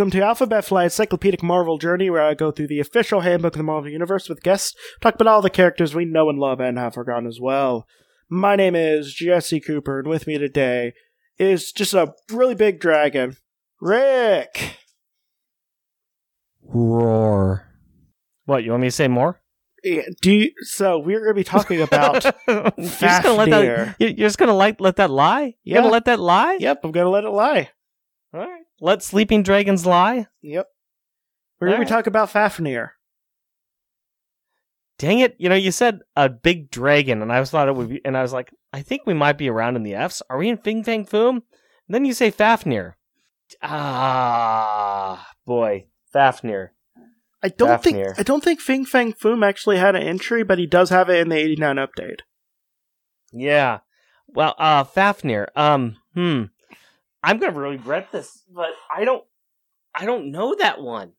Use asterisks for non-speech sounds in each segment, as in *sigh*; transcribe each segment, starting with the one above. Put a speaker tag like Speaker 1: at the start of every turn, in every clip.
Speaker 1: welcome to Alphabet Flight Encyclopedic Marvel Journey, where I go through the official handbook of the Marvel Universe with guests, talk about all the characters we know and love and have forgotten as well. My name is Jesse Cooper, and with me today is just a really big dragon, Rick.
Speaker 2: Roar. What, you want me to say more?
Speaker 1: Yeah, do you, so we're going to be talking about *laughs*
Speaker 2: you're just gonna let that, you're just gonna like, let that lie? You're
Speaker 1: Yeah.
Speaker 2: gonna let that lie?
Speaker 1: Yep, I'm going to let it lie.
Speaker 2: All right. Let sleeping dragons lie?
Speaker 1: Yep. We're going to
Speaker 2: Alright.
Speaker 1: be talking about Fafnir.
Speaker 2: Dang it. You know, you said a big dragon, and I was thought it would be, and I was like, I think we might be around in the Fs. Are we in Fing Fang Foom? And then you say Fafnir. Ah, boy. Fafnir.
Speaker 1: I don't
Speaker 2: Fafnir.
Speaker 1: think I don't think Fing Fang Foom actually had an entry, but he does have it in the 89 update.
Speaker 2: Yeah. Well, uh, Fafnir. Um, hmm. I'm gonna regret this, but I don't. I don't know that one.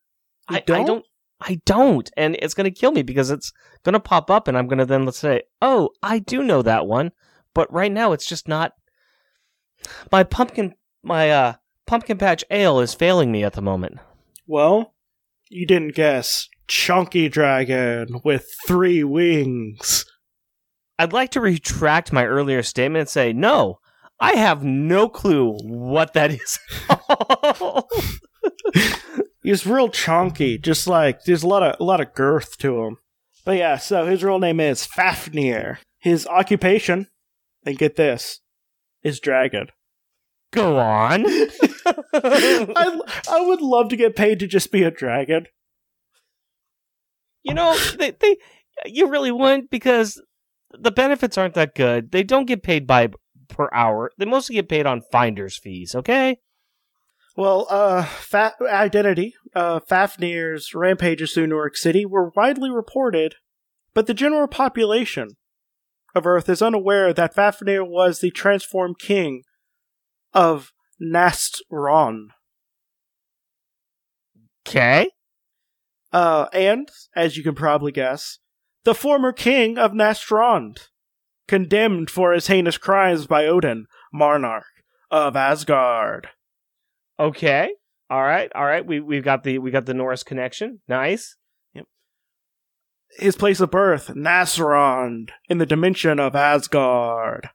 Speaker 2: I, I
Speaker 1: don't?
Speaker 2: don't. I don't, and it's gonna kill me because it's gonna pop up, and I'm gonna then let's say, "Oh, I do know that one," but right now it's just not. My pumpkin, my uh, pumpkin patch ale is failing me at the moment.
Speaker 1: Well, you didn't guess. Chunky dragon with three wings.
Speaker 2: I'd like to retract my earlier statement and say, no, I have no clue what that is.
Speaker 1: He's *laughs* real chunky, just like there's a lot of a lot of girth to him. But yeah, so his real name is Fafnir. His occupation, and get this, is dragon.
Speaker 2: Go on. *laughs*
Speaker 1: I I would love to get paid to just be a dragon.
Speaker 2: you know, they, they, you really wouldn't because the benefits aren't that good. They don't get paid by per hour. They mostly get paid on finder's fees. Okay.
Speaker 1: Well, uh, fa- identity, uh, Fafnir's rampages through New York City were widely reported, but the general population of Earth is unaware that Fafnir was the transformed king of Nastrond.
Speaker 2: Okay.
Speaker 1: Uh, and, as you can probably guess, the former king of Nastrond, condemned for his heinous crimes by Odin, monarch of Asgard.
Speaker 2: Okay. All right. All right. We we've got the we got the Norse connection. Nice. Yep.
Speaker 1: His place of birth, Nastrond, in the dimension of Asgard.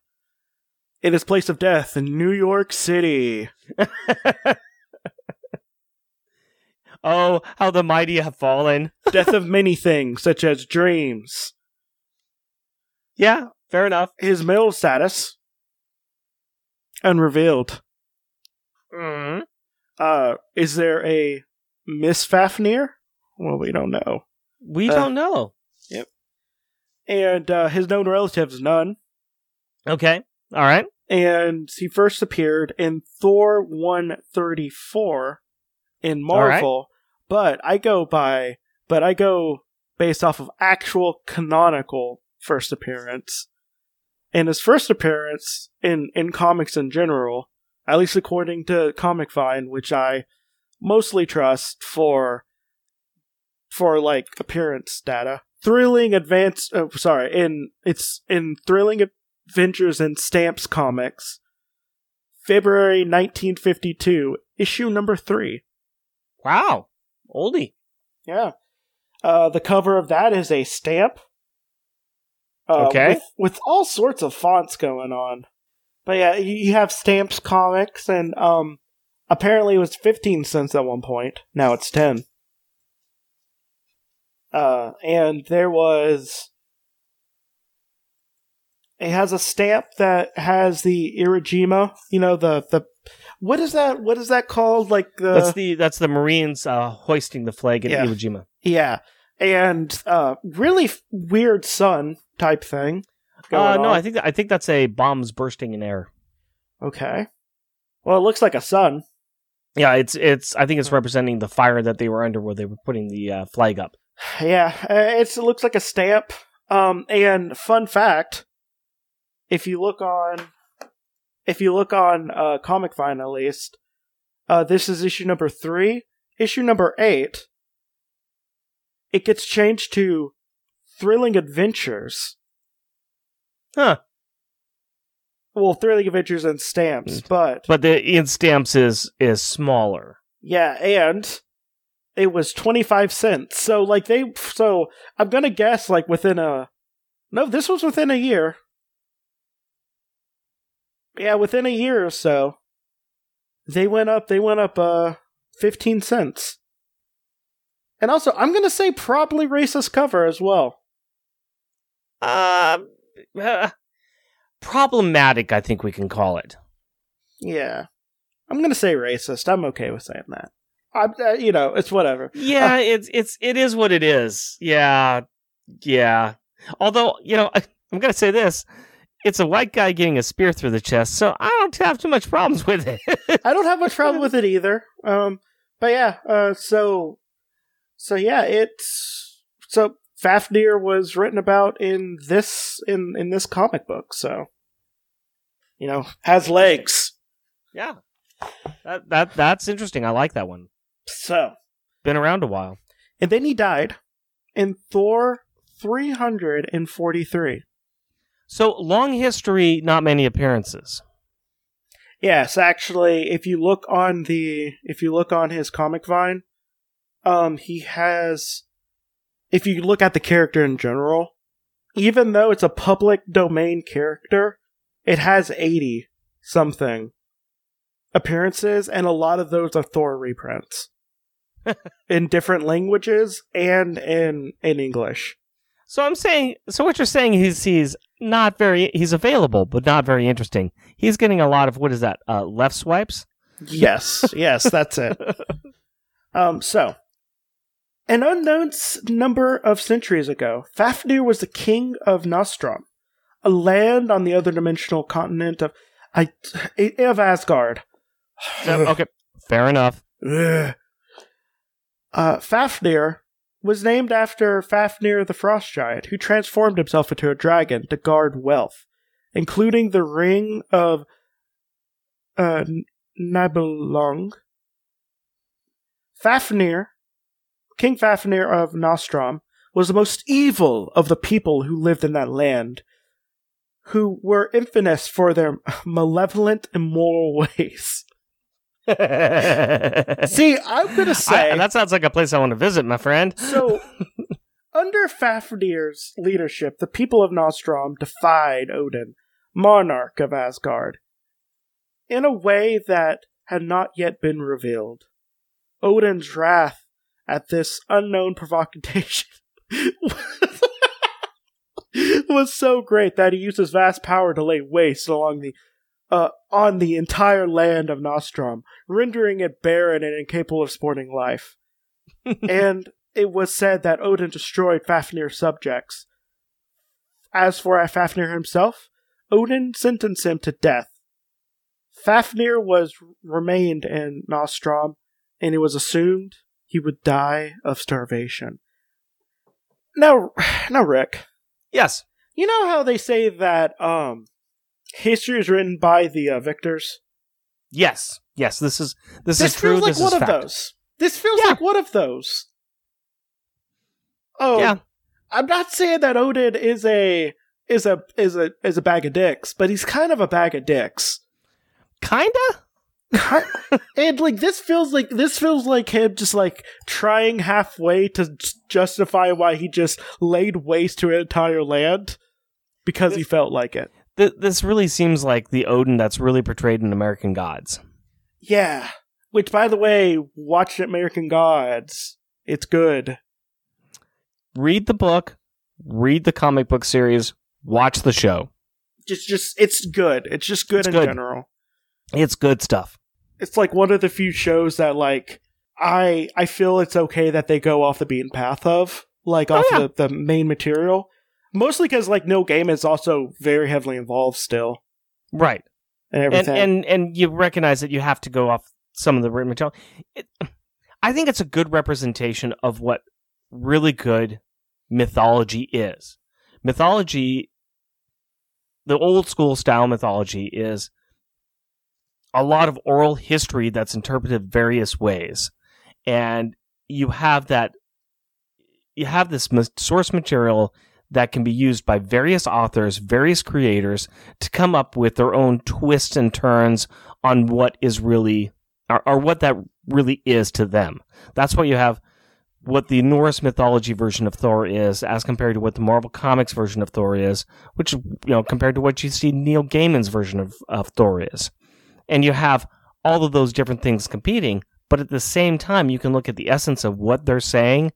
Speaker 1: In his place of death New York City. *laughs*
Speaker 2: oh, how the mighty have fallen.
Speaker 1: Death of many things, such as dreams. *laughs*
Speaker 2: Yeah. Fair enough.
Speaker 1: His male status, unrevealed.
Speaker 2: Mm.
Speaker 1: Uh, is there a Miss Fafnir? Well, we don't know.
Speaker 2: We
Speaker 1: Uh,
Speaker 2: don't know. Yep.
Speaker 1: And uh, his known relatives, none.
Speaker 2: Okay. All right.
Speaker 1: And he first appeared in Thor 134 in
Speaker 2: All right.
Speaker 1: Marvel, but I go by, but I go based off of actual canonical first appearance. And his first appearance in, in comics in general, at least according to Comic Vine, which I mostly trust for, for like appearance data. Thrilling advance, oh, sorry, in, it's in Thrilling Adventures and Stamps Comics, February 1952, issue number three.
Speaker 2: Wow. Oldie.
Speaker 1: Yeah. Uh, the cover of that is a stamp. Uh,
Speaker 2: Okay.
Speaker 1: With, with all sorts of fonts going on. But yeah, you have Stamps Comics, and um, apparently it was 15 cents at one point. Now it's 10. Uh, and there was. It has a stamp that has the Irijima, you know, the, the, what is that, what is that called? Like the.
Speaker 2: that's the that's the Marines uh, hoisting the flag at
Speaker 1: Yeah.
Speaker 2: Iwo Jima.
Speaker 1: Yeah, and uh, really f- weird sun type thing.
Speaker 2: Uh, no,
Speaker 1: on.
Speaker 2: I think I think that's a bombs bursting in air.
Speaker 1: Okay. Well, it looks like a sun.
Speaker 2: Yeah, it's it's. I think it's representing the fire that they were under where they were putting the uh, flag up.
Speaker 1: Yeah, uh, it's, it looks like a stamp. Um, and fun fact: if you look on, if you look on uh, Comic Vine at least, uh, this is issue number three. Issue number eight. It gets changed to Thrilling Adventures.
Speaker 2: Huh.
Speaker 1: Well, Thrilling Adventures and Stamps, but
Speaker 2: But the in stamps is is smaller.
Speaker 1: Yeah, and it was 25 cents. So like they so I'm going to guess like within a No, this was within a year. Yeah, within a year or so. They went up they went up uh 15 cents. And also, I'm going to say probably racist cover as well.
Speaker 2: Uh, uh, problematic, I think we can call it.
Speaker 1: Yeah. I'm going to say racist. I'm okay with saying that. I, uh, you know, it's whatever.
Speaker 2: Yeah, uh, it's it's it is what it is. Yeah, yeah. Although you know, I, *laughs* I'm gonna say this: it's a white guy getting a spear through the chest, so I don't have too much problems with it.
Speaker 1: I don't have much problem with *laughs* it either. Um, but yeah, uh, so so yeah, it's so Fafnir was written about in this in in this comic book, so you know has legs.
Speaker 2: Yeah, that that that's interesting. I like that one.
Speaker 1: So
Speaker 2: been around a while,
Speaker 1: and then he died in Thor three hundred and forty three.
Speaker 2: So long history, not many appearances.
Speaker 1: Yes, actually, if you look on the if you look on his comic vine, um, he has. If you look at the character in general, even though it's a public domain character, it has eighty something appearances, and a lot of those are Thor reprints *laughs* in different languages and in in English.
Speaker 2: So I'm saying, so what you're saying is he's not very, he's available, but not very interesting. He's getting a lot of what is that? Uh, left swipes.
Speaker 1: Yes, yes, that's it. *laughs* Um, so an unknown number of centuries ago, Fafnir was the king of Nostrom, a land on the other dimensional continent of I of Asgard. *sighs*
Speaker 2: okay, fair enough.
Speaker 1: Uh, Fafnir was named after Fafnir the Frost Giant, who transformed himself into a dragon to guard wealth, including the ring of uh, Nibelung. Fafnir, King Fafnir of Nostrom, was the most evil of the people who lived in that land, who were infamous for their *laughs* malevolent, immoral ways. *laughs* See, I'm gonna say
Speaker 2: I, that sounds like a place I want to visit, my friend.
Speaker 1: so. *laughs* Under Fafnir's leadership, the people of Nostrom defied Odin, monarch of Asgard, in a way that had not yet been revealed. Odin's wrath at this unknown provocation *laughs* was so great that he used his vast power to lay waste along the uh, on the entire land of Nostrom, rendering it barren and incapable of supporting life. *laughs* and it was said that Odin destroyed Fafnir's subjects. As for Fafnir himself, Odin sentenced him to death. Fafnir was remained in Nostrom, and it was assumed he would die of starvation. Now, now, Rick.
Speaker 2: Yes.
Speaker 1: You know how they say that um, history is written by the uh, victors.
Speaker 2: Yes, yes. This is this,
Speaker 1: This
Speaker 2: is true.
Speaker 1: feels like one of
Speaker 2: fact.
Speaker 1: those. This feels
Speaker 2: Yeah.
Speaker 1: like one of those. Oh,
Speaker 2: Yeah.
Speaker 1: I'm not saying that Odin is a is a is a is a bag of dicks, but he's kind of a bag of dicks.
Speaker 2: Kinda.
Speaker 1: And like this feels like this feels like him just like trying halfway to justify why he just laid waste to an entire land because he felt like it.
Speaker 2: Th- this really seems like the Odin that's really portrayed in American Gods.
Speaker 1: Yeah. Which, by the way, watch American Gods. It's good.
Speaker 2: Read the book, read the comic book series, watch the show.
Speaker 1: Just, just it's good. It's just good
Speaker 2: It's
Speaker 1: in
Speaker 2: good.
Speaker 1: general.
Speaker 2: It's good stuff.
Speaker 1: It's like one of the few shows that like I I feel it's okay that they go off the beaten path of like
Speaker 2: Oh,
Speaker 1: off
Speaker 2: yeah.
Speaker 1: the, the main material. Mostly because like Neil Gaiman is also very heavily involved still
Speaker 2: Right.
Speaker 1: and
Speaker 2: and
Speaker 1: everything.
Speaker 2: and and you recognize that you have to go off some of the written material. It, I think it's a good representation of what really good mythology is. Mythology, the old school style mythology, is a lot of oral history that's interpreted various ways, and you have that. You have this source material that can be used by various authors, various creators to come up with their own twists and turns on what is really or, or what that really is to them. That's why you have what the Norse mythology version of Thor is as compared to what the Marvel Comics version of Thor is, which, you know, compared to what you see Neil Gaiman's version of, of Thor is. And you have all of those different things competing, but at the same time, you can look at the essence of what they're saying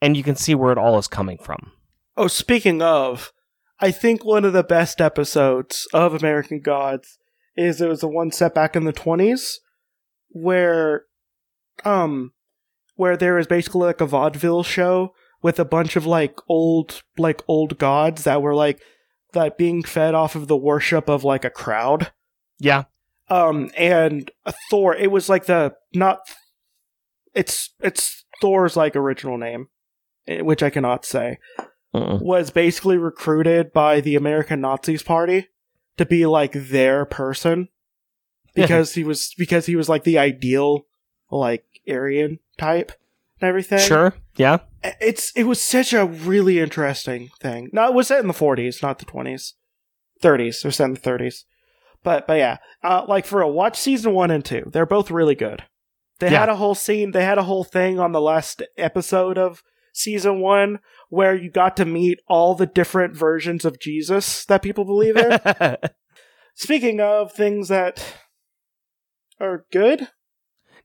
Speaker 2: and you can see where it all is coming from.
Speaker 1: Oh, speaking of, I think one of the best episodes of American Gods is it was the one set back in the 20s where um where there is basically like a vaudeville show with a bunch of like old like old gods that were like that being fed off of the worship of like a crowd.
Speaker 2: Yeah.
Speaker 1: Um and Thor it was like the not it's it's Thor's like original name eh, which I cannot say
Speaker 2: Uh-uh.
Speaker 1: was basically recruited by the American Nazis party to be like their person *laughs* because he was because he was like the ideal like Aryan type and everything.
Speaker 2: Sure. Yeah.
Speaker 1: It's it was such a really interesting thing. No, it was set in the 40s, not the 20s. 30s. It was set in the 30s. But but yeah, uh, like for a watch season 1 and 2. They're both really good. They
Speaker 2: Yeah.
Speaker 1: had a whole scene, they had a whole thing on the last episode of season 1 where you got to meet all the different versions of Jesus that people believe in. *laughs* Speaking of things that are good,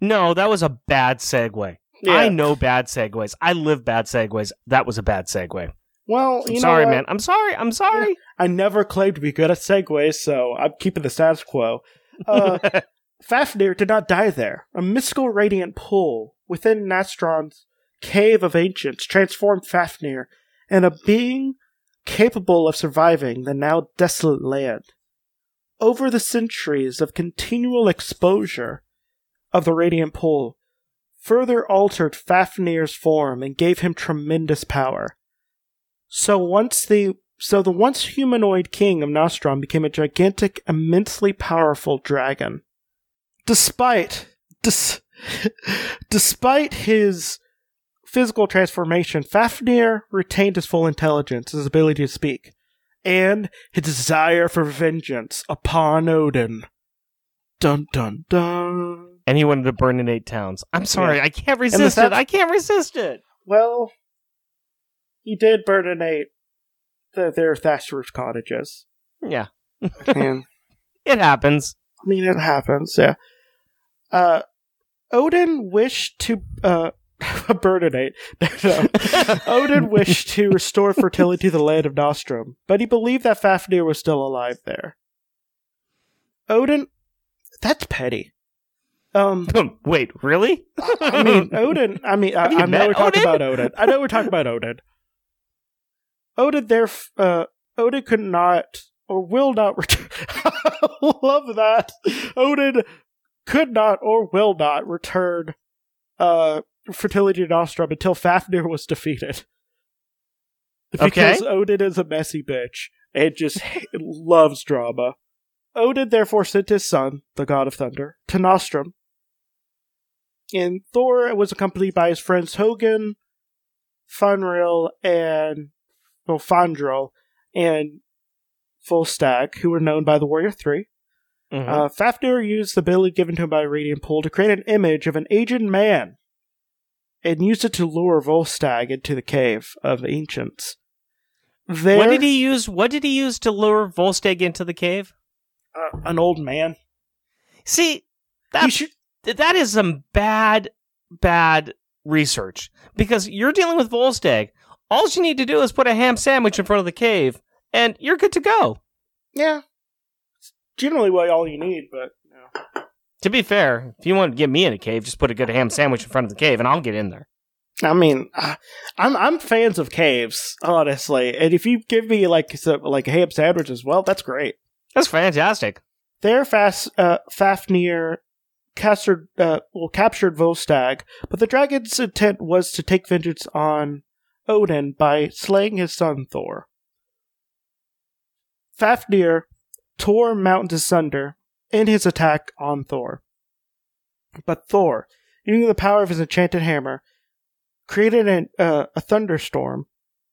Speaker 2: no, that was a bad segue. I know bad segues. I live bad segues. That was a bad segue.
Speaker 1: Well,
Speaker 2: I'm
Speaker 1: you
Speaker 2: sorry, man. I'm sorry. I'm sorry.
Speaker 1: I never claimed to be good at segues, so I'm keeping the status quo. Uh, *laughs* Fafnir did not die there. A mystical radiant pool within Nastrond's cave of ancients transformed Fafnir in a being capable of surviving the now desolate land. Over the centuries of continual exposure of the radiant pool, further altered Fafnir's form and gave him tremendous power. So once the so the once humanoid king of Nostrom became a gigantic, immensely powerful dragon. Despite dis, *laughs* despite his physical transformation, Fafnir retained his full intelligence, his ability to speak, and his desire for vengeance upon Odin. Dun dun dun.
Speaker 2: and he wanted to burn in eight towns. I'm sorry.
Speaker 1: Yeah.
Speaker 2: I can't resist it. I can't resist it.
Speaker 1: Well, he did burninate the, their thatched roof cottages.
Speaker 2: Yeah.
Speaker 1: And *laughs*
Speaker 2: It happens.
Speaker 1: I mean, it happens, yeah. Uh, Odin wished to, uh, *laughs* burninate. *laughs* No. Odin wished to restore fertility to the land of Nostrum, but he believed that Fafnir was still alive there. Odin, that's petty. Um,
Speaker 2: Wait, really?
Speaker 1: I mean, Odin. I mean, I,
Speaker 2: Have you
Speaker 1: I know
Speaker 2: met
Speaker 1: we're talking
Speaker 2: Odin?
Speaker 1: about Odin. I know we're talking about Odin. Odin, there, uh, Odin could not or will not return. *laughs* Love that. Odin could not or will not return uh, fertility to Nostrum until Fafnir was defeated. Because Odin is a messy bitch and just loves drama. Odin therefore sent his son, the god of thunder, to Nostrum. And Thor was accompanied by his friends Hogun, Fandral, and well, and Volstagg, who were known by the Warrior Three.
Speaker 2: Mhm.
Speaker 1: Uh, Fafnir used the ability given to him by Radiant Pool to create an image of an aged man and used it to lure Volstagg into the cave of the ancients. There,
Speaker 2: what did he use? What did he use to lure Volstagg into the cave?
Speaker 1: uh, an old man.
Speaker 2: See,
Speaker 1: He
Speaker 2: that's
Speaker 1: should,
Speaker 2: that is some bad, bad research because you're dealing with Volstagg. All you need to do is put a ham sandwich in front of the cave, and you're good to go.
Speaker 1: yeah, it's generally what all you need, but you know.
Speaker 2: To be fair, if you want to get me in a cave, just put a good ham sandwich in front of the cave, and I'll get in there.
Speaker 1: I mean, uh, I'm I'm fans of caves, honestly, and if you give me like some, like a ham sandwich as well, that's great.
Speaker 2: That's fantastic.
Speaker 1: There, fast uh, Fafnir captured uh, well captured Volstagg, but the dragon's intent was to take vengeance on Odin by slaying his son Thor. Fafnir tore mountains asunder in his attack on Thor, but Thor, using the power of his enchanted hammer, created an, uh, a thunderstorm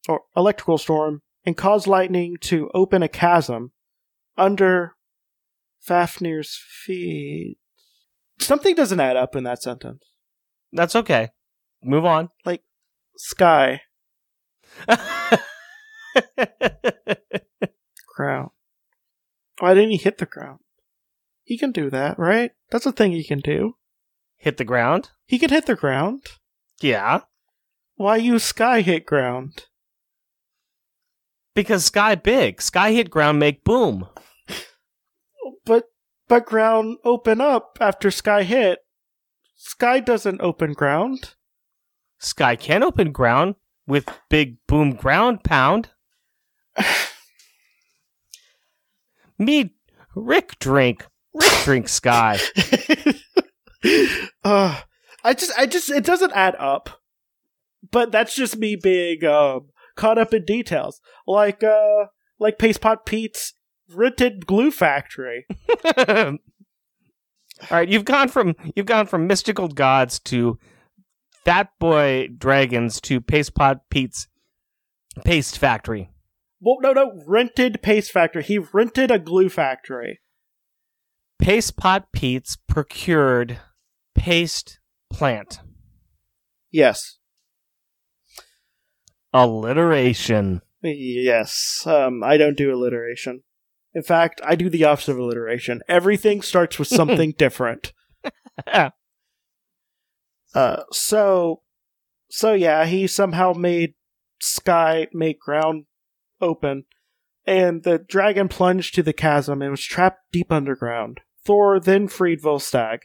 Speaker 1: or electrical storm and caused lightning to open a chasm under Fafnir's feet. something doesn't add up in that sentence.
Speaker 2: That's okay. Move on.
Speaker 1: Like sky ground. Why didn't he hit the ground? He can do that, right? That's a thing he can do.
Speaker 2: Hit the ground?
Speaker 1: He can hit the ground.
Speaker 2: Yeah.
Speaker 1: Why use sky hit ground?
Speaker 2: Because sky big. Sky hit ground make boom.
Speaker 1: But but ground open up after sky hit. Sky doesn't open ground.
Speaker 2: Sky can open ground with big boom ground pound. *sighs* Me Rick drink. Rick drink sky. *laughs*
Speaker 1: uh, I just I just it doesn't add up. But that's just me being um caught up in details. Like uh like Paste Pot Pete's rented glue factory. *laughs*
Speaker 2: All right, you've gone from you've gone from mystical gods to Fat Boy Dragons to Paste Pot Pete's Paste Factory.
Speaker 1: Well, no, no, rented paste factory. He rented a glue factory.
Speaker 2: Paste Pot Pete's procured paste plant.
Speaker 1: Yes,
Speaker 2: Alliteration.
Speaker 1: yes. Um, I don't do alliteration. In fact, I do the opposite of alliteration. Everything starts with *laughs* something different. *laughs* Uh, so, so yeah, he somehow made sky make ground open, and the dragon plunged to the chasm and was trapped deep underground. Thor then freed Volstagg.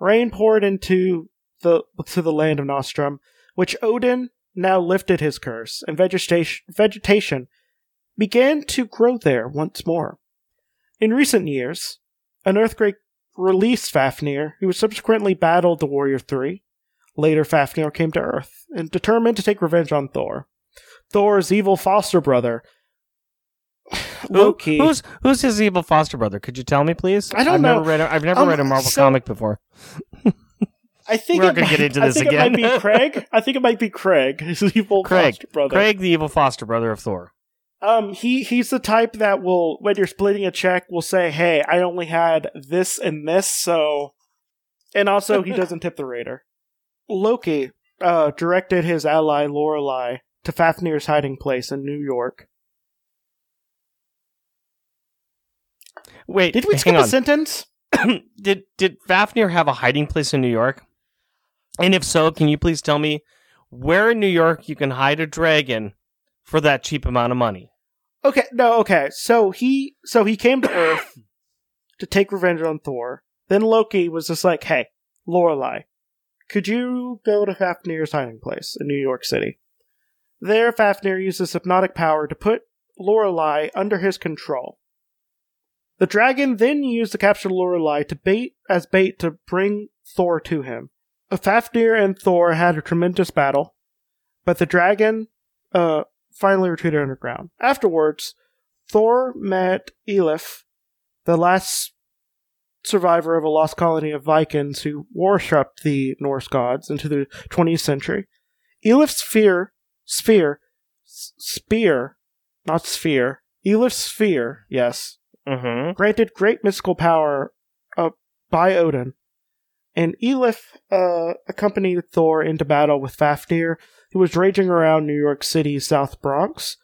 Speaker 1: Rain poured into the to the land of Nostrum, which Odin now lifted his curse, and vegetation vegetation began to grow there once more. In recent years, an earthquake released Fafnir, who subsequently battled the Warrior Three. Later, Fafnir came to Earth and determined to take revenge on Thor. Thor's evil foster brother,
Speaker 2: Who-
Speaker 1: Loki.
Speaker 2: who's who's his evil foster brother? Could you tell me, please?
Speaker 1: I don't
Speaker 2: I've
Speaker 1: know.
Speaker 2: Never read a, I've never
Speaker 1: Um,
Speaker 2: read a Marvel
Speaker 1: so-
Speaker 2: comic before. *laughs*
Speaker 1: I think
Speaker 2: We're
Speaker 1: it
Speaker 2: gonna
Speaker 1: might,
Speaker 2: get into
Speaker 1: I
Speaker 2: this
Speaker 1: think
Speaker 2: again.
Speaker 1: it might be Craig. I think it might be Craig, his evil
Speaker 2: Craig.
Speaker 1: foster brother.
Speaker 2: Craig, the evil foster brother of Thor.
Speaker 1: Um, he he's the type that will, when you're splitting a check, will say, "Hey, I only had this and this," so, and also he *laughs* doesn't tip the raider. Loki uh, directed his ally Lorelei to Fafnir's hiding place in New York.
Speaker 2: Wait,
Speaker 1: Did we skip
Speaker 2: on.
Speaker 1: a sentence? *clears throat*
Speaker 2: did did Fafnir have a hiding place in New York? And if so, can you please tell me where in New York you can hide a dragon for that cheap amount of money?
Speaker 1: Okay, no, okay. So he so he came to *coughs* Earth to take revenge on Thor. Then Loki was just like, "Hey, Lorelei, could you go to Fafnir's hiding place in New York City?" There, Fafnir uses hypnotic power to put Lorelei under his control. The dragon then used to capture Lorelei to bait as bait to bring Thor to him. Fafnir and Thor had a tremendous battle, but the dragon uh, finally retreated underground. Afterwards, Thor met Eilif, the last survivor of a lost colony of Vikings who worshipped the Norse gods into the 20th century. Eilif's sphere, sphere, s- spear, not sphere, Eilif's sphere, yes,
Speaker 2: Mm-hmm.
Speaker 1: granted great mystical power uh, by Odin. And Eilif uh, accompanied Thor into battle with Fafnir, who was raging around New York City's South Bronx.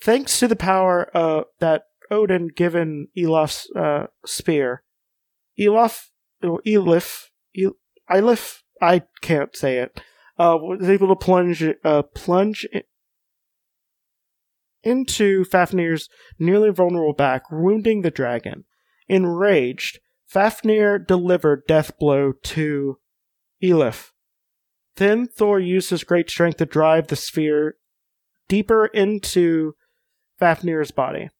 Speaker 1: Thanks to the power uh, that Odin given Eilif's uh, spear, Eilif, or Eilif, El- Eilif, I can't say it, uh, was able to plunge, uh, plunge i- into Fafnir's nearly vulnerable back, wounding the dragon. Enraged, Fafnir delivered death blow to Eilif. Then Thor used his great strength to drive the sphere deeper into Fafnir's body,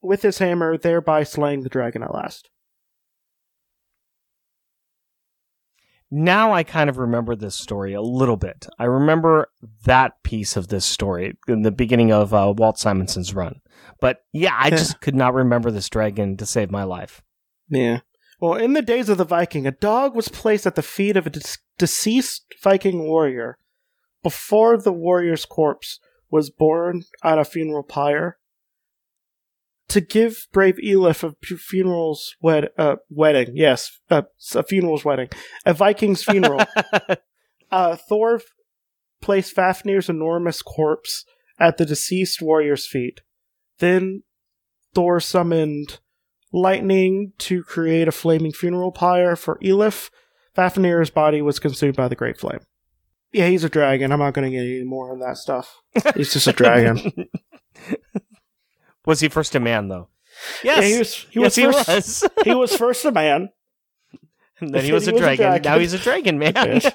Speaker 1: with his hammer, thereby slaying the dragon at last.
Speaker 2: Now I kind of remember this story a little bit. I remember that piece of this story in the beginning of uh, Walt Simonson's run. But yeah, I just *laughs* could not remember this dragon to save my life.
Speaker 1: Yeah. Well, in the days of the Viking, a dog was placed at the feet of a dis- deceased Viking warrior before the warrior's corpse was borne on a funeral pyre. To give brave Eilif a funeral's wed- uh, wedding. Yes, uh, a funeral's wedding, a Viking's funeral. *laughs* uh, Thor placed Fafnir's enormous corpse at the deceased warrior's feet. Then Thor summoned lightning to create a flaming funeral pyre for Eilif. Fafnir's body was consumed by the Great Flame. Yeah, he's a dragon. I'm not going to get any more on that stuff. He's just a dragon. *laughs*
Speaker 2: was he first a man though? Yes,
Speaker 1: Yeah, he was. He
Speaker 2: yes,
Speaker 1: was first.
Speaker 2: he was. *laughs*
Speaker 1: he was first a man. *laughs*
Speaker 2: and then he
Speaker 1: He
Speaker 2: was a
Speaker 1: was a
Speaker 2: dragon.
Speaker 1: dragon.
Speaker 2: Now he's a dragon man. *laughs*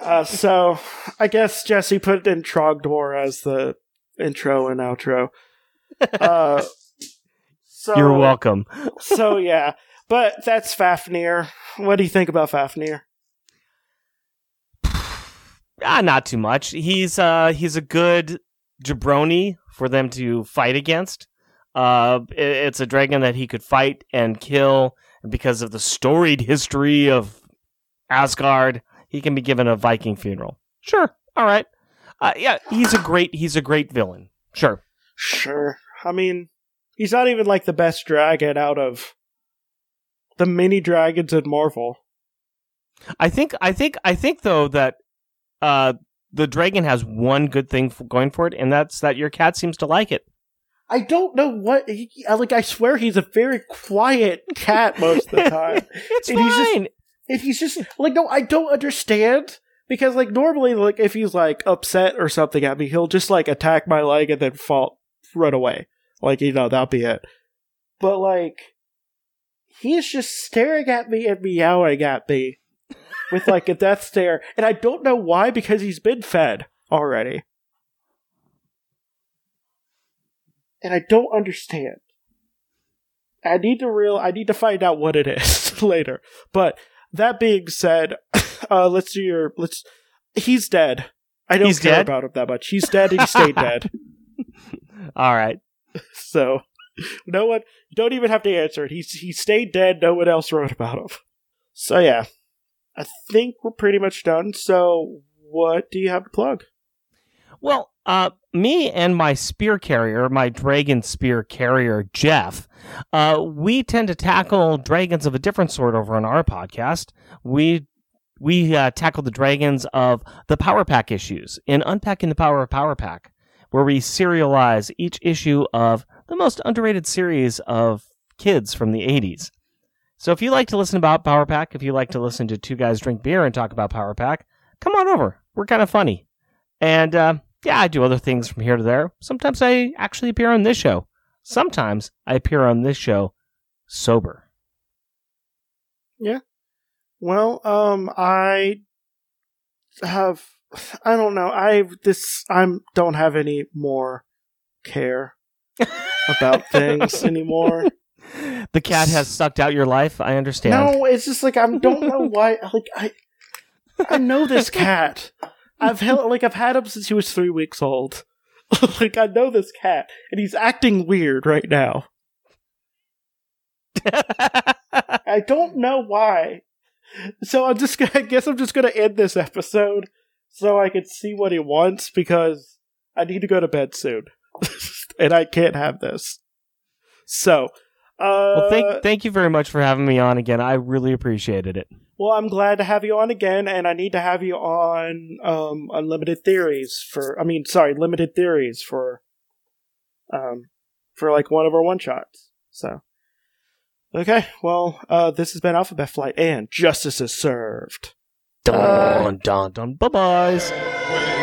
Speaker 1: Uh, so I guess Jesse put in Trogdor as the intro and outro. Uh, so
Speaker 2: You're welcome.
Speaker 1: so yeah, but that's Fafnir. What do you think about Fafnir?
Speaker 2: Ah, not too much. He's uh he's a good jabroni for them to fight against. Uh, it's a dragon that he could fight and kill, because of the storied *laughs* history of Asgard, he can be given a Viking funeral. Sure, all right. Uh, yeah, he's a great he's a great villain. Sure.
Speaker 1: Sure. I mean, he's not even like the best dragon out of the mini dragons in Marvel.
Speaker 2: I think I think I think though that uh the dragon has one good thing going for it, and that's that your cat seems to like it.
Speaker 1: I don't know what. He, like, I swear he's a very quiet cat most of the time. *laughs*
Speaker 2: it's
Speaker 1: And he's just-
Speaker 2: fine.
Speaker 1: and he's just like, no, I don't understand because like normally, like if he's like upset or something at me, he'll just like attack my leg and then fall, run away. Like you know, that'll be it. But like, he's just staring at me and meowing at me with like a death stare, and I don't know why because he's been fed already, and I don't understand. I need to real. I need to find out what it is *laughs* later. But that being said, *coughs* uh, let's do your let's. He's dead. I don't
Speaker 2: He's
Speaker 1: care
Speaker 2: dead?
Speaker 1: about him that much. He's dead he stayed *laughs* dead.
Speaker 2: All right.
Speaker 1: So no one don't even have to answer it. He's he stayed dead. No one else wrote about him. So yeah, I think we're pretty much done. So what do you have to plug?
Speaker 2: Well, uh, me and my spear carrier, my dragon spear carrier, Jeff, uh, we tend to tackle dragons of a different sort over on our podcast. We we uh, tackle the dragons of the Power Pack issues in Unpacking the Power of Power Pack, where we serialize each issue of the most underrated series of kids from the 80s. So if you like to listen about Power Pack, if you like to listen to two guys drink beer and talk about Power Pack, come on over. We're kind of funny. And uh, yeah, I do other things from here to there. Sometimes I actually appear on this show. Sometimes I appear on this show sober. Yeah.
Speaker 1: Well, um, I have, I don't know. I this I'm don't have any more care *laughs* about things anymore.
Speaker 2: The cat has sucked out your life. I understand.
Speaker 1: No, it's just like I don't know *laughs* why. Like I, I know this cat. I've held like I've had him since he was three weeks old. *laughs* like I know this cat, and he's acting weird right now. *laughs* I don't know why. So I'm just. I guess I'm just gonna end this episode so I can see what he wants because I need to go to bed soon, and I can't have this. So, uh,
Speaker 2: well, thank thank you very much for having me on again. I really appreciated it.
Speaker 1: Well, I'm glad to have you on again, and I need to have you on um, Unlimited Theories for. I mean, sorry, Limited Theories for. Um, for like one of our one shots. So. Okay, well, uh, this has been Alphabet Flight, and justice is served.
Speaker 2: Dun dun dun. Bye byes.